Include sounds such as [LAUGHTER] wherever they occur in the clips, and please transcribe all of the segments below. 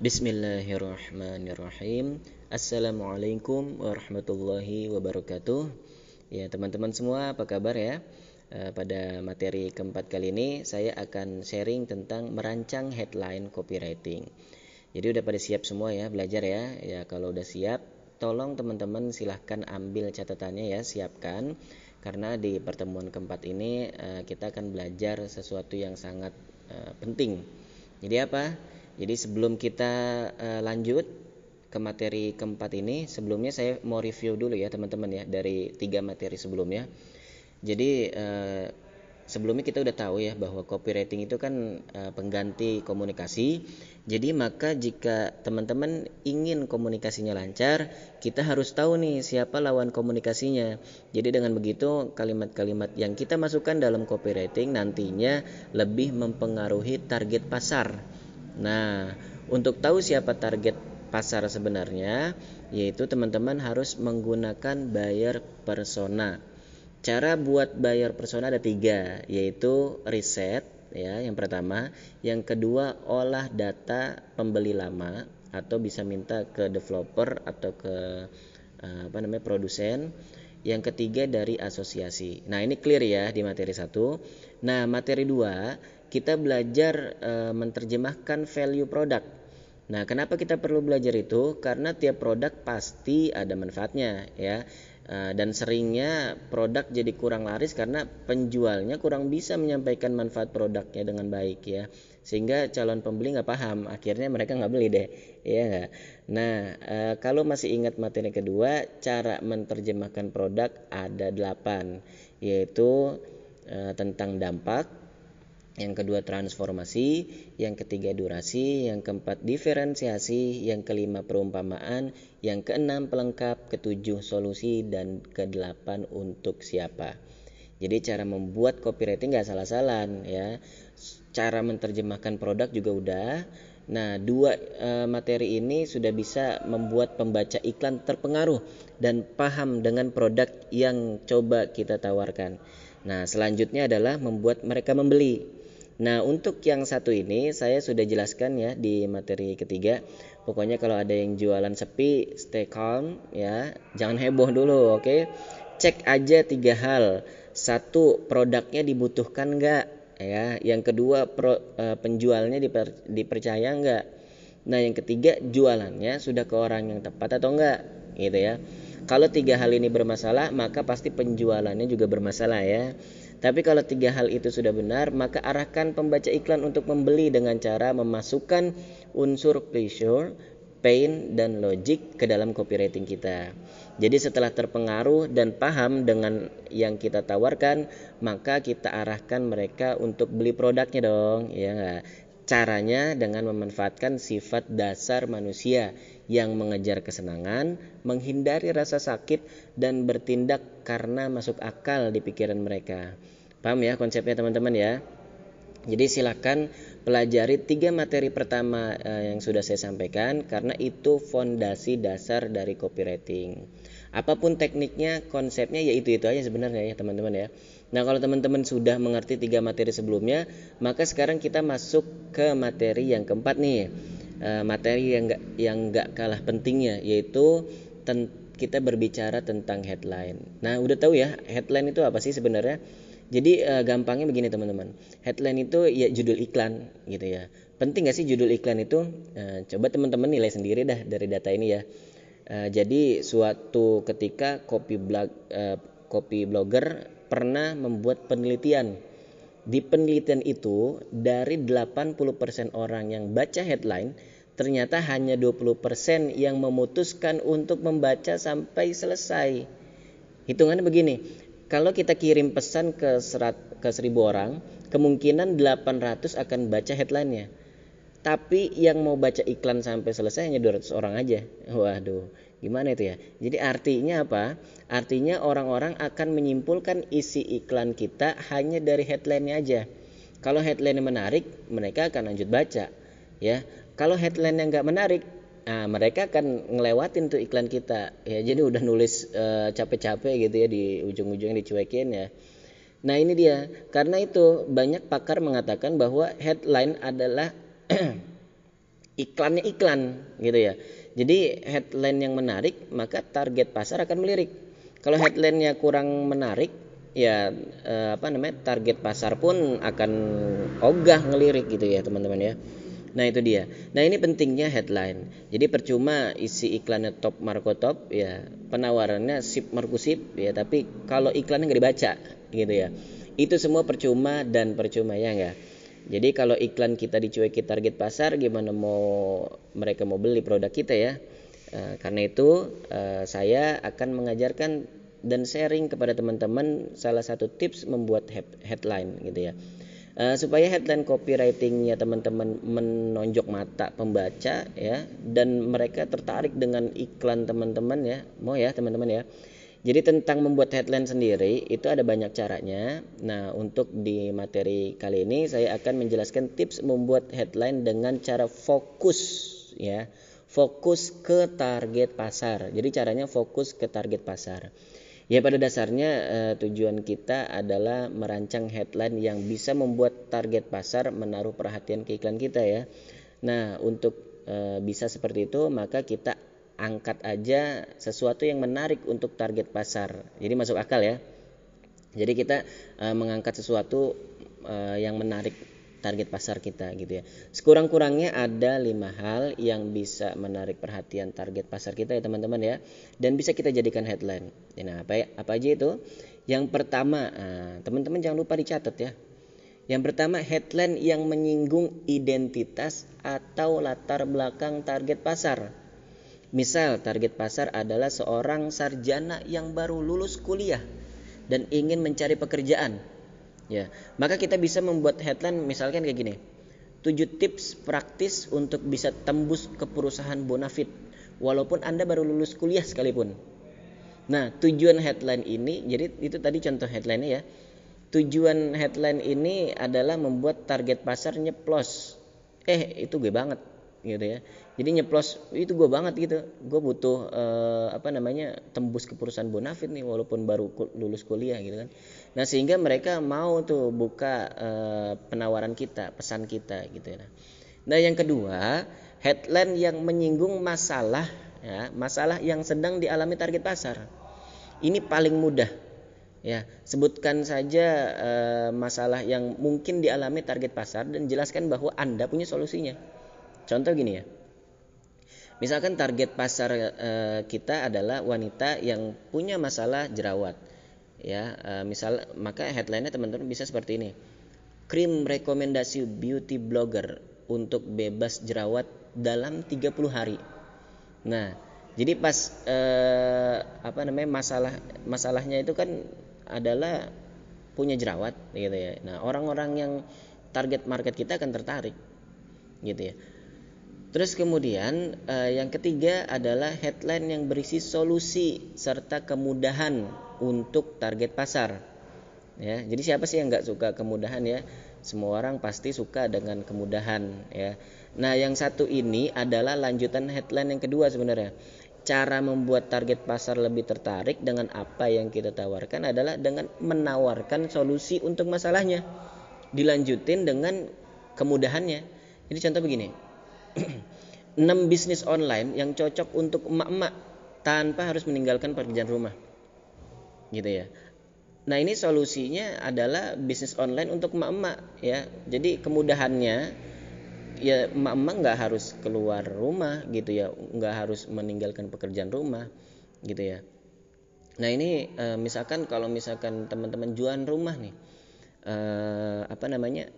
Bismillahirrahmanirrahim. Assalamualaikum warahmatullahi wabarakatuh. Ya teman-teman semua apa kabar ya? E, Pada materi keempat kali ini Saya akan sharing tentang merancang headline copywriting. Jadi udah pada siap semua ya belajar ya. Ya kalau udah siap Tolong teman-teman silahkan ambil catatannya ya Siapkan. Karena di pertemuan keempat ini e, Kita akan belajar sesuatu yang sangat e, penting. Jadi apa? Jadi sebelum kita uh, lanjut ke materi keempat ini, sebelumnya saya mau review dulu ya teman-teman ya dari tiga materi sebelumnya. Jadi uh, sebelumnya kita udah tahu ya bahwa copywriting itu kan uh, pengganti komunikasi. Jadi maka jika teman-teman ingin komunikasinya lancar, kita harus tahu nih siapa lawan komunikasinya. Jadi dengan begitu kalimat-kalimat yang kita masukkan dalam copywriting nantinya lebih mempengaruhi target pasar Nah, untuk tahu siapa target pasar sebenarnya, yaitu teman-teman harus menggunakan buyer persona. Cara buat buyer persona ada tiga, yaitu riset, ya, yang pertama, yang kedua olah data pembeli lama atau bisa minta ke developer atau ke eh, apa namanya produsen. Yang ketiga dari asosiasi. Nah ini clear ya di materi satu. Nah materi dua kita belajar e, menerjemahkan value produk. Nah, kenapa kita perlu belajar itu? Karena tiap produk pasti ada manfaatnya, ya. E, dan seringnya produk jadi kurang laris karena penjualnya kurang bisa menyampaikan manfaat produknya dengan baik, ya. Sehingga calon pembeli nggak paham, akhirnya mereka nggak beli deh, ya Nah, e, kalau masih ingat materi kedua, cara menerjemahkan produk ada delapan, yaitu e, tentang dampak, yang kedua transformasi, yang ketiga durasi, yang keempat diferensiasi, yang kelima perumpamaan, yang keenam pelengkap, ketujuh solusi, dan kedelapan untuk siapa. Jadi cara membuat copywriting nggak salah-salahan ya. Cara menerjemahkan produk juga udah. Nah, dua e, materi ini sudah bisa membuat pembaca iklan terpengaruh dan paham dengan produk yang coba kita tawarkan. Nah, selanjutnya adalah membuat mereka membeli. Nah, untuk yang satu ini saya sudah jelaskan ya di materi ketiga. Pokoknya kalau ada yang jualan sepi, stay calm ya. Jangan heboh dulu, oke? Okay? Cek aja tiga hal. Satu, produknya dibutuhkan enggak? Ya, yang kedua pro, uh, penjualnya diper, dipercaya enggak? Nah, yang ketiga jualannya sudah ke orang yang tepat atau enggak? Gitu ya. Kalau tiga hal ini bermasalah, maka pasti penjualannya juga bermasalah ya. Tapi kalau tiga hal itu sudah benar, maka arahkan pembaca iklan untuk membeli dengan cara memasukkan unsur pleasure, pain, dan logic ke dalam copywriting kita. Jadi setelah terpengaruh dan paham dengan yang kita tawarkan, maka kita arahkan mereka untuk beli produknya dong, ya Caranya dengan memanfaatkan sifat dasar manusia yang mengejar kesenangan, menghindari rasa sakit, dan bertindak karena masuk akal di pikiran mereka. Paham ya konsepnya teman-teman ya? Jadi silakan pelajari tiga materi pertama eh, yang sudah saya sampaikan karena itu fondasi dasar dari copywriting. Apa pun tekniknya, konsepnya ya itu itu aja sebenarnya ya teman-teman ya. Nah kalau teman-teman sudah mengerti tiga materi sebelumnya, maka sekarang kita masuk ke materi yang keempat nih, e, materi yang gak, yang nggak kalah pentingnya yaitu ten, kita berbicara tentang headline. Nah udah tahu ya headline itu apa sih sebenarnya? Jadi e, gampangnya begini teman-teman, headline itu ya judul iklan gitu ya. Penting gak sih judul iklan itu? E, coba teman-teman nilai sendiri dah dari data ini ya Uh, jadi suatu ketika kopi blog uh, kopi blogger pernah membuat penelitian. Di penelitian itu dari 80% orang yang baca headline ternyata hanya 20% yang memutuskan untuk membaca sampai selesai. Hitungannya begini, kalau kita kirim pesan ke serat ke 1000 orang, kemungkinan 800 akan baca headline-nya tapi yang mau baca iklan sampai selesai hanya 200 orang aja. Waduh, gimana itu ya? Jadi artinya apa? Artinya orang-orang akan menyimpulkan isi iklan kita hanya dari headline-nya aja. Kalau headline menarik, mereka akan lanjut baca. Ya, kalau headline yang nggak menarik, nah mereka akan ngelewatin tuh iklan kita. Ya, jadi udah nulis uh, capek-capek gitu ya di ujung-ujungnya dicuekin ya. Nah ini dia, karena itu banyak pakar mengatakan bahwa headline adalah [CLEARS THROAT] iklannya iklan gitu ya. Jadi headline yang menarik maka target pasar akan melirik. Kalau headline-nya kurang menarik ya eh, apa namanya target pasar pun akan ogah ngelirik gitu ya teman-teman ya. Nah itu dia. Nah ini pentingnya headline. Jadi percuma isi iklannya top marko top ya penawarannya sip marko sip ya tapi kalau iklannya nggak dibaca gitu ya. Itu semua percuma dan percuma ya enggak. Jadi kalau iklan kita dicuekin target pasar gimana mau mereka mau beli produk kita ya. E, karena itu e, saya akan mengajarkan dan sharing kepada teman-teman salah satu tips membuat headline gitu ya. Uh, supaya headline copywritingnya teman-teman menonjok mata pembaca ya dan mereka tertarik dengan iklan teman-teman ya mau ya teman-teman ya jadi tentang membuat headline sendiri itu ada banyak caranya. Nah untuk di materi kali ini saya akan menjelaskan tips membuat headline dengan cara fokus ya. Fokus ke target pasar. Jadi caranya fokus ke target pasar. Ya pada dasarnya uh, tujuan kita adalah merancang headline yang bisa membuat target pasar menaruh perhatian ke iklan kita ya. Nah, untuk uh, bisa seperti itu maka kita angkat aja sesuatu yang menarik untuk target pasar. Jadi masuk akal ya. Jadi kita uh, mengangkat sesuatu uh, yang menarik target pasar kita gitu ya. Sekurang-kurangnya ada lima hal yang bisa menarik perhatian target pasar kita ya teman-teman ya, dan bisa kita jadikan headline. Nah apa ya, apa aja itu? Yang pertama, nah, teman-teman jangan lupa dicatat ya. Yang pertama headline yang menyinggung identitas atau latar belakang target pasar. Misal target pasar adalah seorang sarjana yang baru lulus kuliah dan ingin mencari pekerjaan Ya, maka kita bisa membuat headline misalkan kayak gini. 7 tips praktis untuk bisa tembus ke perusahaan bonafit walaupun Anda baru lulus kuliah sekalipun. Nah, tujuan headline ini jadi itu tadi contoh headline ya. Tujuan headline ini adalah membuat target pasar nyeplos. Eh, itu gue banget gitu ya jadi nyeplos itu gue banget gitu. Gue butuh uh, apa namanya tembus ke perusahaan bonafit nih walaupun baru lulus kuliah gitu kan. Nah sehingga mereka mau tuh buka uh, penawaran kita pesan kita gitu ya. Nah yang kedua headline yang menyinggung masalah ya masalah yang sedang dialami target pasar. Ini paling mudah ya. Sebutkan saja uh, masalah yang mungkin dialami target pasar dan jelaskan bahwa anda punya solusinya. Contoh gini ya. Misalkan target pasar e, kita adalah wanita yang punya masalah jerawat. Ya, e, misal maka headline-nya teman-teman bisa seperti ini. Krim rekomendasi beauty blogger untuk bebas jerawat dalam 30 hari. Nah, jadi pas e, apa namanya masalah masalahnya itu kan adalah punya jerawat gitu ya. Nah, orang-orang yang target market kita akan tertarik gitu ya. Terus kemudian eh, yang ketiga adalah headline yang berisi solusi serta kemudahan untuk target pasar. Ya, jadi siapa sih yang nggak suka kemudahan ya? Semua orang pasti suka dengan kemudahan ya. Nah, yang satu ini adalah lanjutan headline yang kedua sebenarnya. Cara membuat target pasar lebih tertarik dengan apa yang kita tawarkan adalah dengan menawarkan solusi untuk masalahnya. Dilanjutin dengan kemudahannya. Jadi contoh begini [CLEARS THROAT] 6 bisnis online yang cocok untuk emak-emak tanpa harus meninggalkan pekerjaan rumah. Gitu ya. Nah, ini solusinya adalah bisnis online untuk emak-emak ya. Jadi kemudahannya ya emak-emak nggak harus keluar rumah gitu ya, nggak harus meninggalkan pekerjaan rumah gitu ya. Nah, ini e, misalkan kalau misalkan teman-teman jualan rumah nih. E, apa namanya?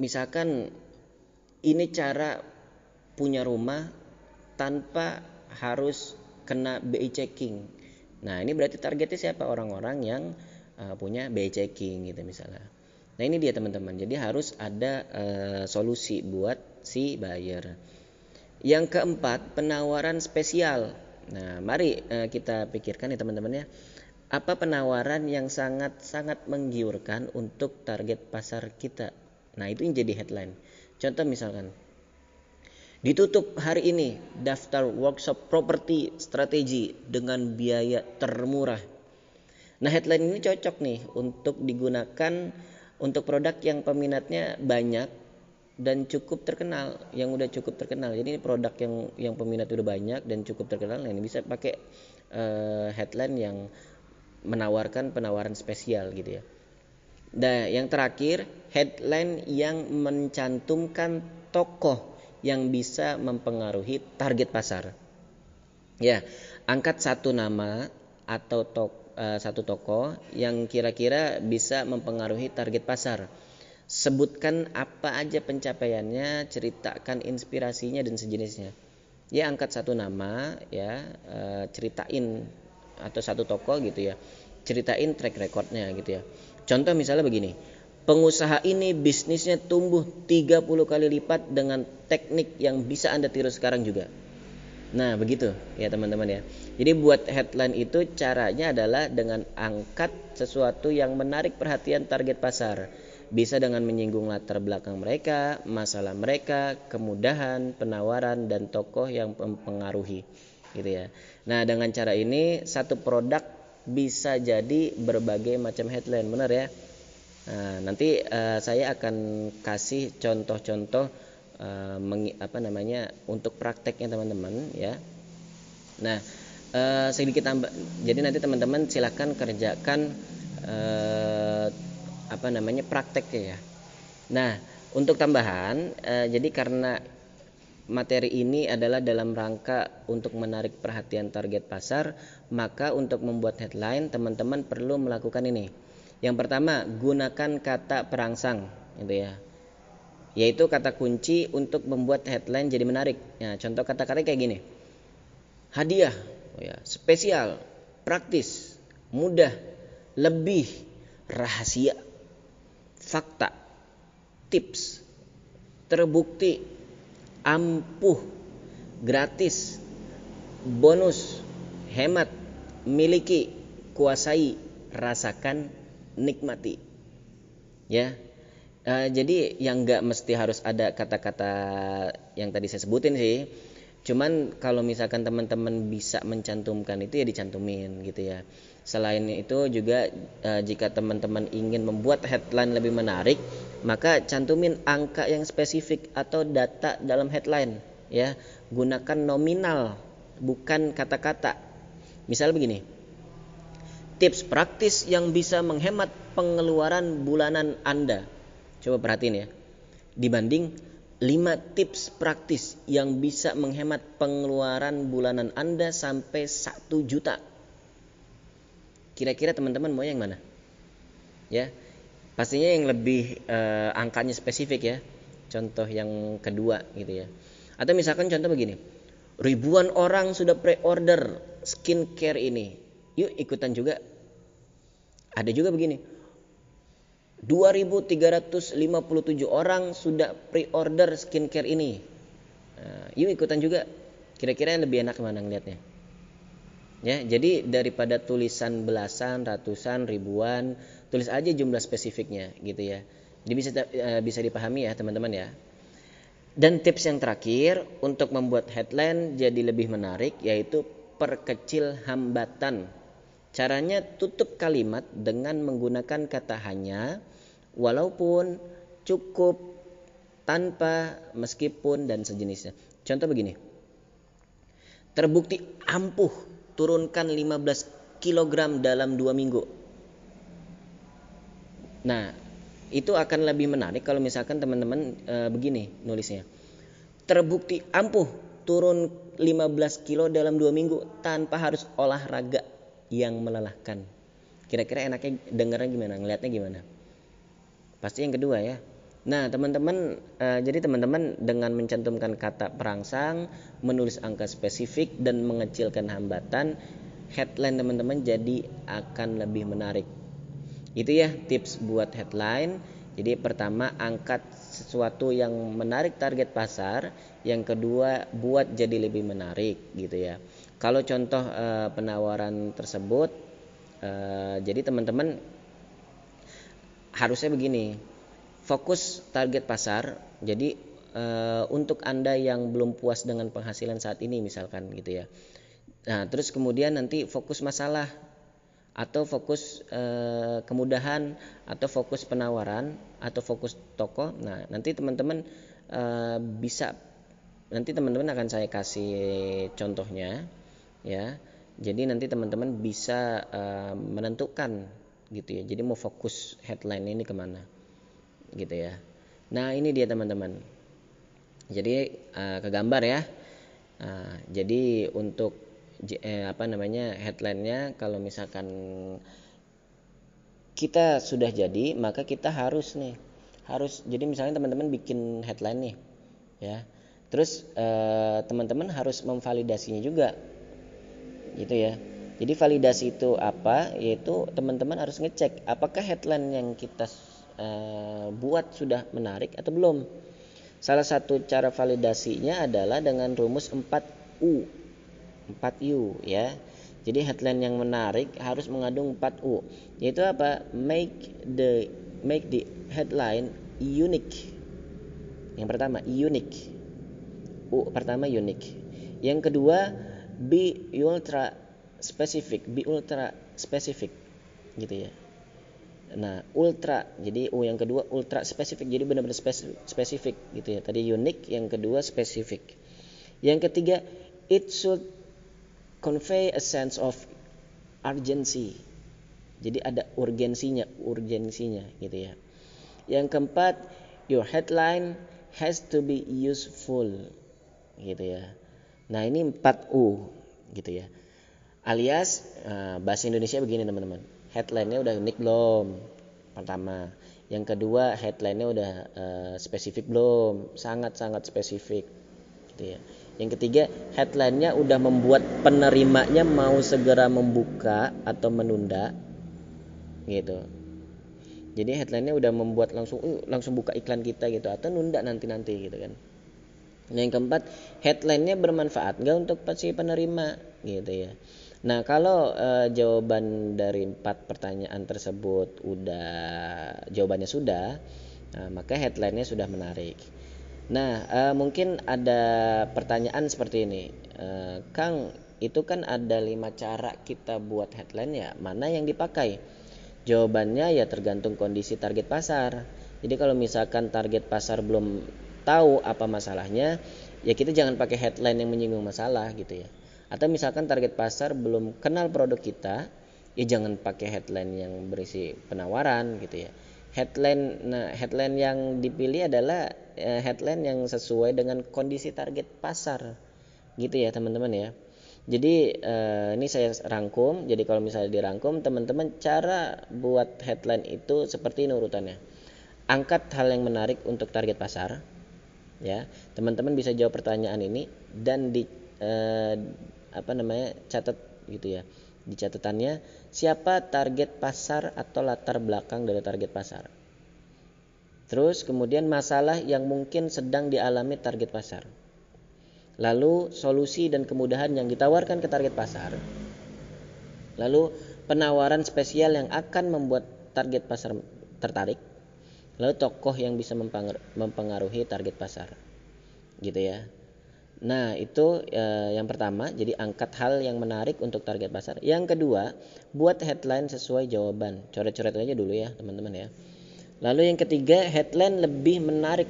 Misalkan ini cara punya rumah tanpa harus kena BI checking. Nah, ini berarti targetnya siapa? Orang-orang yang uh, punya BI checking gitu misalnya. Nah, ini dia teman-teman. Jadi harus ada uh, solusi buat si buyer. Yang keempat, penawaran spesial. Nah, mari uh, kita pikirkan ya teman-teman ya. Apa penawaran yang sangat-sangat menggiurkan untuk target pasar kita? Nah, itu yang jadi headline. Contoh misalkan ditutup hari ini daftar workshop properti strategi dengan biaya termurah. Nah, headline ini cocok nih untuk digunakan untuk produk yang peminatnya banyak dan cukup terkenal yang udah cukup terkenal. Jadi ini produk yang yang peminat udah banyak dan cukup terkenal. Nah ini bisa pakai uh, headline yang menawarkan penawaran spesial gitu ya nah yang terakhir headline yang mencantumkan tokoh yang bisa mempengaruhi target pasar. Ya angkat satu nama atau tok, uh, satu tokoh yang kira-kira bisa mempengaruhi target pasar. Sebutkan apa aja pencapaiannya, ceritakan inspirasinya dan sejenisnya. Ya angkat satu nama, ya e, ceritain atau satu toko gitu ya, ceritain track recordnya gitu ya. Contoh misalnya begini, pengusaha ini bisnisnya tumbuh 30 kali lipat dengan teknik yang bisa anda tiru sekarang juga. Nah begitu ya teman-teman ya. Jadi buat headline itu caranya adalah dengan angkat sesuatu yang menarik perhatian target pasar bisa dengan menyinggung latar belakang mereka, masalah mereka, kemudahan, penawaran dan tokoh yang mempengaruhi gitu ya. Nah, dengan cara ini satu produk bisa jadi berbagai macam headline, benar ya? Nah, nanti uh, saya akan kasih contoh-contoh uh, apa namanya untuk prakteknya teman-teman ya. Nah, uh, sedikit tambah. Jadi nanti teman-teman silahkan kerjakan uh, apa namanya prakteknya ya. Nah, untuk tambahan, eh, jadi karena materi ini adalah dalam rangka untuk menarik perhatian target pasar, maka untuk membuat headline teman-teman perlu melakukan ini. Yang pertama, gunakan kata perangsang, gitu ya. Yaitu kata kunci untuk membuat headline jadi menarik. Nah, contoh kata-kata kayak gini. Hadiah, oh ya, spesial, praktis, mudah, lebih, rahasia fakta, tips, terbukti, ampuh, gratis, bonus, hemat, miliki, kuasai, rasakan, nikmati. Ya, uh, jadi yang nggak mesti harus ada kata-kata yang tadi saya sebutin sih. Cuman kalau misalkan teman-teman bisa mencantumkan itu ya dicantumin gitu ya. Selain itu juga e, jika teman-teman ingin membuat headline lebih menarik, maka cantumin angka yang spesifik atau data dalam headline ya. Gunakan nominal bukan kata-kata. Misal begini. Tips praktis yang bisa menghemat pengeluaran bulanan Anda. Coba perhatiin ya. Dibanding 5 tips praktis yang bisa menghemat pengeluaran bulanan Anda sampai 1 juta Kira-kira teman-teman mau yang mana? Ya, pastinya yang lebih uh, angkanya spesifik ya. Contoh yang kedua gitu ya. Atau misalkan contoh begini. Ribuan orang sudah pre-order skincare ini. Yuk ikutan juga. Ada juga begini. 2357 orang sudah pre-order skincare ini. Nah, yuk ikutan juga. Kira-kira yang lebih enak mana ngelihatnya? Ya, jadi daripada tulisan belasan, ratusan, ribuan, tulis aja jumlah spesifiknya gitu ya. Jadi bisa eh, bisa dipahami ya teman-teman ya. Dan tips yang terakhir untuk membuat headline jadi lebih menarik yaitu perkecil hambatan. Caranya tutup kalimat dengan menggunakan kata hanya walaupun cukup tanpa meskipun dan sejenisnya. Contoh begini. Terbukti ampuh turunkan 15 kg dalam dua minggu. Nah, itu akan lebih menarik kalau misalkan teman-teman e, begini nulisnya. Terbukti ampuh turun 15 kilo dalam dua minggu tanpa harus olahraga yang melelahkan. Kira-kira enaknya dengarnya gimana, ngelihatnya gimana? Pasti yang kedua ya. Nah, teman-teman, uh, jadi teman-teman dengan mencantumkan kata perangsang, menulis angka spesifik dan mengecilkan hambatan, headline teman-teman jadi akan lebih menarik. Itu ya tips buat headline. Jadi pertama angkat sesuatu yang menarik target pasar, yang kedua buat jadi lebih menarik gitu ya. Kalau contoh uh, penawaran tersebut, uh, jadi teman-teman harusnya begini fokus target pasar. Jadi uh, untuk Anda yang belum puas dengan penghasilan saat ini misalkan gitu ya. Nah, terus kemudian nanti fokus masalah atau fokus eh, kemudahan atau fokus penawaran atau fokus toko. Nah, nanti teman-teman eh, bisa nanti teman-teman akan saya kasih contohnya ya. Jadi nanti teman-teman bisa eh, menentukan gitu ya. Jadi mau fokus headline ini ke mana gitu ya. Nah, ini dia teman-teman. Jadi eh, ke gambar ya. Nah, jadi untuk eh, apa namanya headline-nya kalau misalkan kita sudah jadi maka kita harus nih harus jadi misalnya teman-teman bikin headline nih ya. Terus eh, teman-teman harus memvalidasinya juga gitu ya. Jadi validasi itu apa yaitu teman-teman harus ngecek apakah headline yang kita eh, buat sudah menarik atau belum. Salah satu cara validasinya adalah dengan rumus 4U 4U ya. Jadi headline yang menarik harus mengandung 4U. Yaitu apa? Make the make the headline unique. Yang pertama unique. U pertama unique. Yang kedua be ultra specific, be ultra specific gitu ya. Nah, ultra. Jadi U yang kedua ultra spesifik. Jadi benar-benar spesifik gitu ya. Tadi unique, yang kedua spesifik. Yang ketiga, it should convey a sense of urgency. Jadi ada urgensinya, urgensinya gitu ya. Yang keempat, your headline has to be useful gitu ya. Nah, ini 4U gitu ya. Alias uh, bahasa Indonesia begini teman-teman. Headline-nya udah unik belum? Pertama. Yang kedua, headline-nya udah uh, spesifik belum? Sangat-sangat spesifik gitu ya. Yang ketiga, headline-nya udah membuat penerimanya mau segera membuka atau menunda. Gitu. Jadi headline-nya udah membuat langsung uh, langsung buka iklan kita gitu atau nunda nanti-nanti gitu kan. Yang keempat, headline-nya bermanfaat nggak untuk si penerima gitu ya. Nah, kalau uh, jawaban dari empat pertanyaan tersebut udah jawabannya sudah, nah, maka headline-nya sudah menarik. Nah, uh, mungkin ada pertanyaan seperti ini, uh, Kang. Itu kan ada lima cara kita buat headline ya. Mana yang dipakai? Jawabannya ya tergantung kondisi target pasar. Jadi kalau misalkan target pasar belum tahu apa masalahnya, ya kita jangan pakai headline yang menyinggung masalah gitu ya. Atau misalkan target pasar belum kenal produk kita, ya jangan pakai headline yang berisi penawaran gitu ya headline nah headline yang dipilih adalah headline yang sesuai dengan kondisi target pasar. Gitu ya teman-teman ya. Jadi uh, ini saya rangkum. Jadi kalau misalnya dirangkum teman-teman cara buat headline itu seperti ini urutannya. Angkat hal yang menarik untuk target pasar ya. Teman-teman bisa jawab pertanyaan ini dan di uh, apa namanya catat gitu ya di catatannya siapa target pasar atau latar belakang dari target pasar. Terus kemudian masalah yang mungkin sedang dialami target pasar. Lalu solusi dan kemudahan yang ditawarkan ke target pasar. Lalu penawaran spesial yang akan membuat target pasar tertarik. Lalu tokoh yang bisa mempengaruhi target pasar. Gitu ya. Nah, itu eh, yang pertama, jadi angkat hal yang menarik untuk target pasar. Yang kedua, buat headline sesuai jawaban. Coret-coret aja dulu ya, teman-teman ya. Lalu yang ketiga, headline lebih menarik.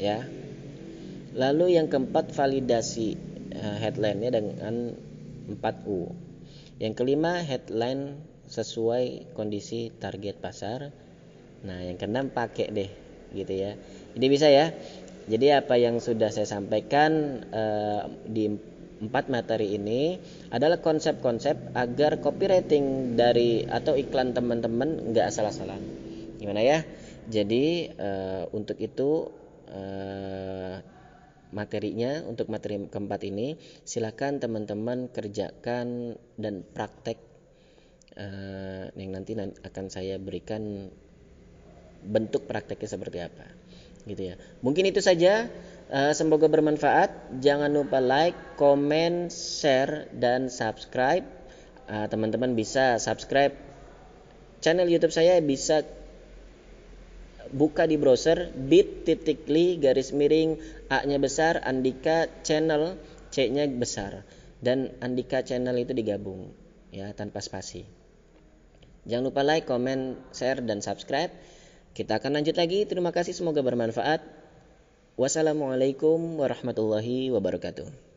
Ya. Lalu yang keempat, validasi eh, headline-nya dengan 4U. Yang kelima, headline sesuai kondisi target pasar. Nah, yang keenam pakai deh gitu ya. Ini bisa ya. Jadi apa yang sudah saya sampaikan uh, di empat materi ini adalah konsep-konsep agar copywriting dari atau iklan teman-teman nggak asal-asalan. Gimana ya? Jadi uh, untuk itu uh, materinya untuk materi keempat ini silakan teman-teman kerjakan dan praktek uh, yang nanti akan saya berikan bentuk prakteknya seperti apa gitu ya. Mungkin itu saja. Uh, semoga bermanfaat. Jangan lupa like, comment, share, dan subscribe. teman teman-teman bisa subscribe channel YouTube saya bisa buka di browser bit.ly garis miring A-nya besar Andika channel C-nya besar dan Andika channel itu digabung ya tanpa spasi. Jangan lupa like, comment, share, dan subscribe. Kita akan lanjut lagi. Terima kasih, semoga bermanfaat. Wassalamualaikum warahmatullahi wabarakatuh.